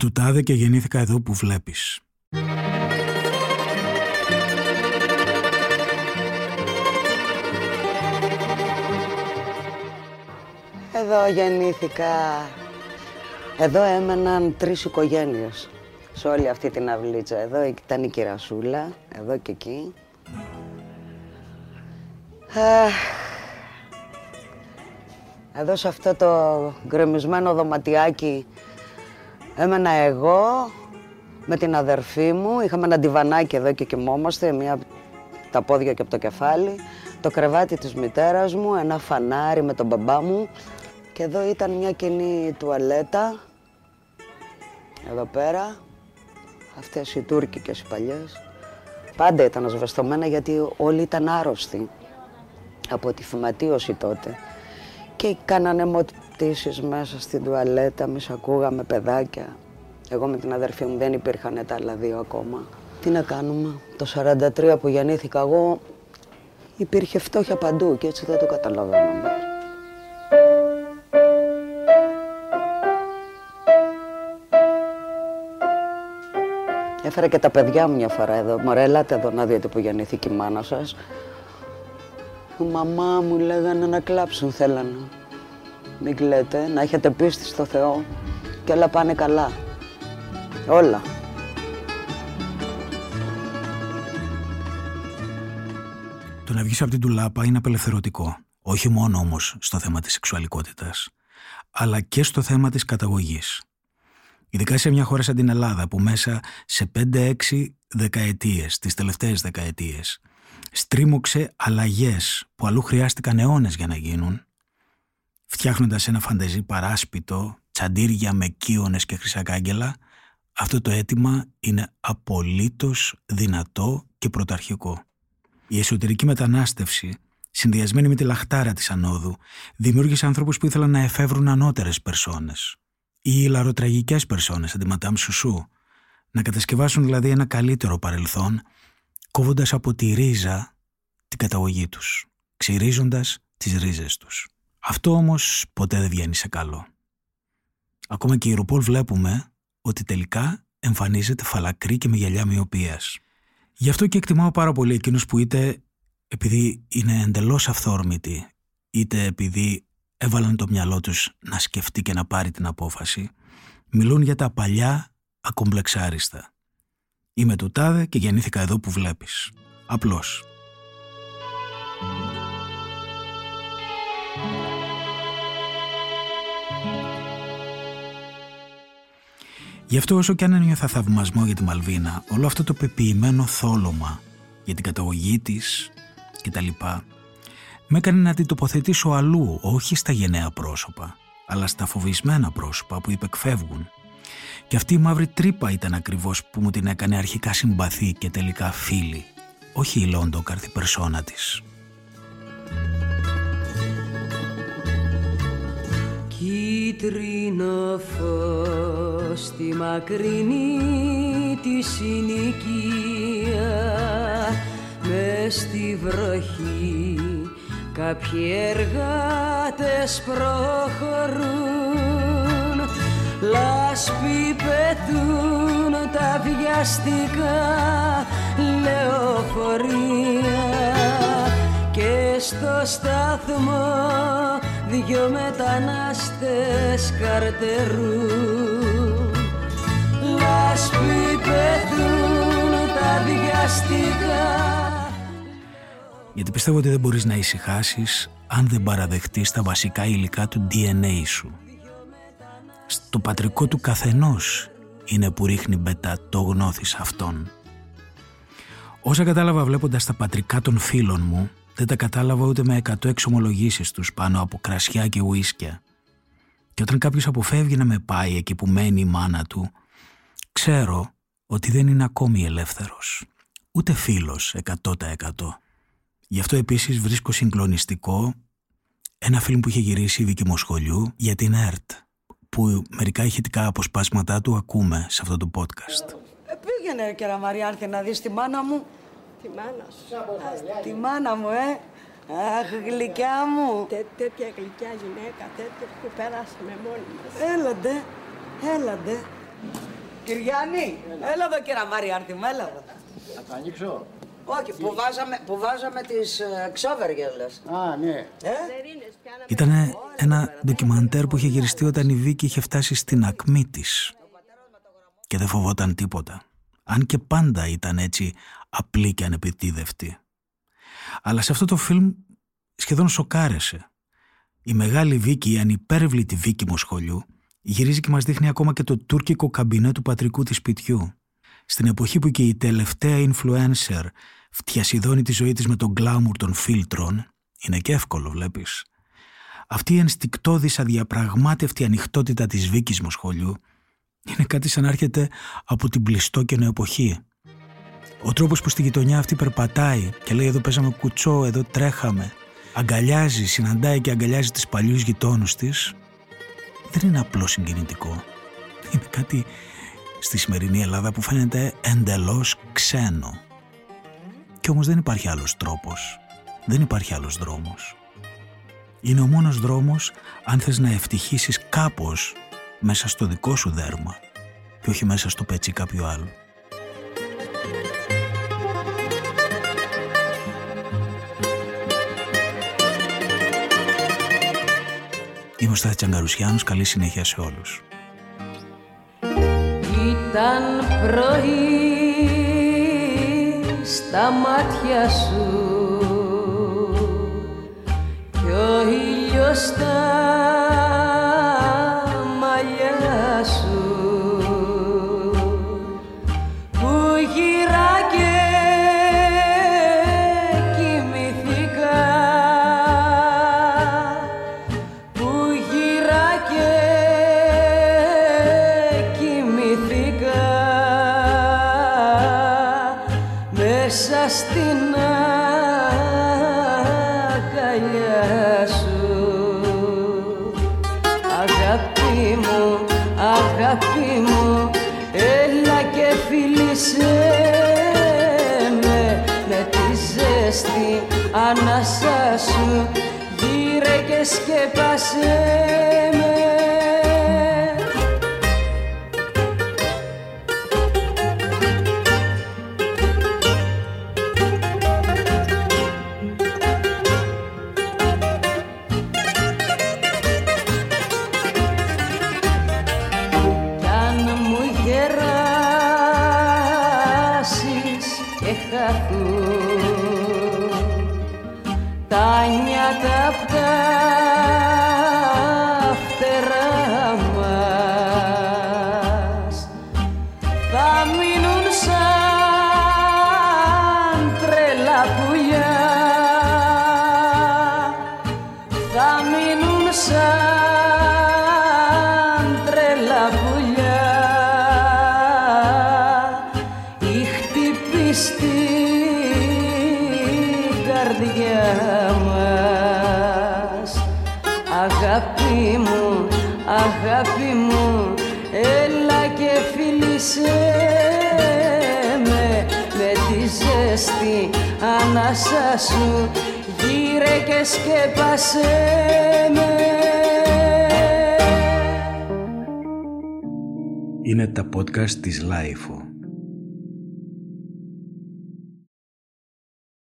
του τάδε και γεννήθηκα εδώ που βλέπεις. Εδώ γεννήθηκα. Εδώ έμεναν τρεις οικογένειες σε όλη αυτή την αυλίτσα. Εδώ ήταν η κυρασούλα, εδώ και εκεί. Εδώ σε αυτό το γκρεμισμένο δωματιάκι έμενα εγώ με την αδερφή μου. Είχαμε ένα ντιβανάκι εδώ και κοιμόμαστε, μία τα πόδια και από το κεφάλι. Το κρεβάτι της μητέρας μου, ένα φανάρι με τον μπαμπά μου. Και εδώ ήταν μια κοινή τουαλέτα. Εδώ πέρα. Αυτές οι τουρκικές οι παλιές. Πάντα ήταν ασβεστομένα γιατί όλοι ήταν άρρωστοι από τη φυματίωση τότε. Και κάνανε μοτήσεις μέσα στην τουαλέτα, μη ακούγαμε παιδάκια. Εγώ με την αδερφή μου δεν υπήρχαν τα άλλα δύο ακόμα. Τι να κάνουμε, το 43 που γεννήθηκα εγώ υπήρχε φτώχεια παντού και έτσι δεν το καταλαβαίναμε. Έφερα και τα παιδιά μου μια φορά εδώ. Μωρέ, ελάτε εδώ να δείτε που γεννήθηκε η μάνα σας. Η μαμά μου λέγανε να κλάψουν θέλανε. Μην κλαίτε, να έχετε πίστη στο Θεό και όλα πάνε καλά. Όλα. Το να βγεις από την τουλάπα είναι απελευθερωτικό. Όχι μόνο όμως στο θέμα της σεξουαλικότητας, αλλά και στο θέμα της καταγωγής. Ειδικά σε μια χώρα σαν την Ελλάδα που μέσα σε 5-6 δεκαετίες, τις τελευταίες δεκαετίες, στρίμωξε αλλαγές που αλλού χρειάστηκαν αιώνες για να γίνουν, φτιάχνοντας ένα φαντεζή παράσπιτο, τσαντήρια με κύονες και χρυσακάγγελα, αυτό το αίτημα είναι απολύτως δυνατό και πρωταρχικό. Η εσωτερική μετανάστευση, συνδυασμένη με τη λαχτάρα της ανόδου, δημιούργησε ανθρώπους που ήθελαν να εφεύρουν ανώτερες περσόνες ή λαροτραγικές περσόνες, αντιματάμ Σουσού, να κατασκευάσουν δηλαδή ένα καλύτερο παρελθόν, κόβοντας από τη ρίζα την καταγωγή τους, ξυρίζοντας τις ρίζες τους. Αυτό όμως ποτέ δεν βγαίνει σε καλό. Ακόμα και η Ρουπόλ βλέπουμε ότι τελικά εμφανίζεται φαλακρή και με γυαλιά μοιοπίας. Γι' αυτό και εκτιμάω πάρα πολύ εκείνους που είτε επειδή είναι εντελώς αυθόρμητοι, είτε επειδή έβαλαν το μυαλό τους να σκεφτεί και να πάρει την απόφαση, μιλούν για τα παλιά ακομπλεξάριστα. Είμαι του τάδε και γεννήθηκα εδώ που βλέπεις. Απλώς. Γι' αυτό όσο και αν ένιωθα θαυμασμό για τη Μαλβίνα, όλο αυτό το πεποιημένο θόλωμα για την καταγωγή της και τα λοιπά, με έκανε να την τοποθετήσω αλλού, όχι στα γενναία πρόσωπα, αλλά στα φοβισμένα πρόσωπα που υπεκφεύγουν. Και αυτή η μαύρη τρύπα ήταν ακριβώς που μου την έκανε αρχικά συμπαθή και τελικά φίλη, όχι η Λόντο καρθή περσόνα της. Κίτρινο φως στη μακρινή τη συνοικία. Μες στη βροχή κάποιοι εργάτες προχωρούν. Λάσπη πετούν τα βιαστικά λεωφορεία. και στο σταθμό δυο μετανάστες καρτερούν λάσπη πετούν τα βιαστικά γιατί πιστεύω ότι δεν μπορείς να ησυχάσεις αν δεν παραδεχτείς τα βασικά υλικά του DNA σου. Στο πατρικό του καθενός είναι που ρίχνει μπέτα το γνώθις αυτόν. Όσα κατάλαβα βλέποντας τα πατρικά των φίλων μου, δεν τα κατάλαβα ούτε με εκατό εξομολογήσεις τους πάνω από κρασιά και ουίσκια. Και όταν κάποιος αποφεύγει να με πάει εκεί που μένει η μάνα του, ξέρω ότι δεν είναι ακόμη ελεύθερος. Ούτε φίλος εκατό τα εκατό. Γι' αυτό επίσης βρίσκω συγκλονιστικό ένα φιλμ που είχε γυρίσει η Βίκη Μοσχολιού για την ΕΡΤ, που μερικά ηχητικά αποσπάσματά του ακούμε σε αυτό το podcast. Ε, πήγαινε και Μαριάνθη να δεις τη μάνα μου. Τη μάνα σου. Τη μάνα μου, ε. Αχ, γλυκιά μου. Τέ, τέτοια γλυκιά γυναίκα, τέτοια που πέρασαμε μόνοι μας. Έλαντε, έλαντε. Κυριάννη, έλα εδώ κύριε Μαριάρτη, έλα εδώ. Θα το ανοίξω. Όχι, που βάζαμε, που βάζαμε τις ε, ξόβεργες λες. Α, ναι. Ε; Ήταν ένα ντοκιμαντέρ που είχε γυριστεί όταν η Βίκη είχε φτάσει στην ακμή της και δεν φοβόταν τίποτα. Αν και πάντα ήταν έτσι απλή και ανεπιτίδευτη. Αλλά σε αυτό το φιλμ σχεδόν σοκάρεσε. Η μεγάλη Βίκη, η ανυπέρβλητη Βίκη Μοσχολιού, γυρίζει και μας δείχνει ακόμα και το τουρκικό καμπινέ του πατρικού της σπιτιού. Στην εποχή που και η τελευταία influencer φτιασιδώνει τη ζωή της με τον γκλάμουρ των φίλτρων, είναι και εύκολο βλέπεις. Αυτή η ενστικτόδης αδιαπραγμάτευτη ανοιχτότητα της Βίκης Μοσχολιού είναι κάτι σαν να έρχεται από την πλιστόκαινο εποχή. Ο τρόπος που στη γειτονιά αυτή περπατάει και λέει εδώ παίζαμε κουτσό, εδώ τρέχαμε, αγκαλιάζει, συναντάει και αγκαλιάζει τις παλιούς γειτόνους της, δεν είναι απλό συγκινητικό. Είναι κάτι στη σημερινή Ελλάδα που φαίνεται εντελώς ξένο. Κι όμως δεν υπάρχει άλλος τρόπος. Δεν υπάρχει άλλος δρόμος. Είναι ο μόνος δρόμος αν θες να ευτυχήσεις κάπως μέσα στο δικό σου δέρμα και όχι μέσα στο πετσί κάποιου άλλου. Είμαι ο Στάθη Τσαγκαρουσιάνος, καλή συνέχεια σε όλους. Ήταν πρωί στα μάτια σου κι ο ήλιος στα αγάπη μου, έλα και φίλησέ με με τη ζέστη ανάσα σου γύρε και σκέπασέ με χαθούν τα νιάτα απ' τα φτερά μας θα μείνουν σαν στην καρδιά μας. Αγάπη μου, αγάπη μου έλα και φίλησέ με με τη ζέστη ανάσα σου. Γύρε και σκέπασέ με. Είναι τα podcast της Λάιφο.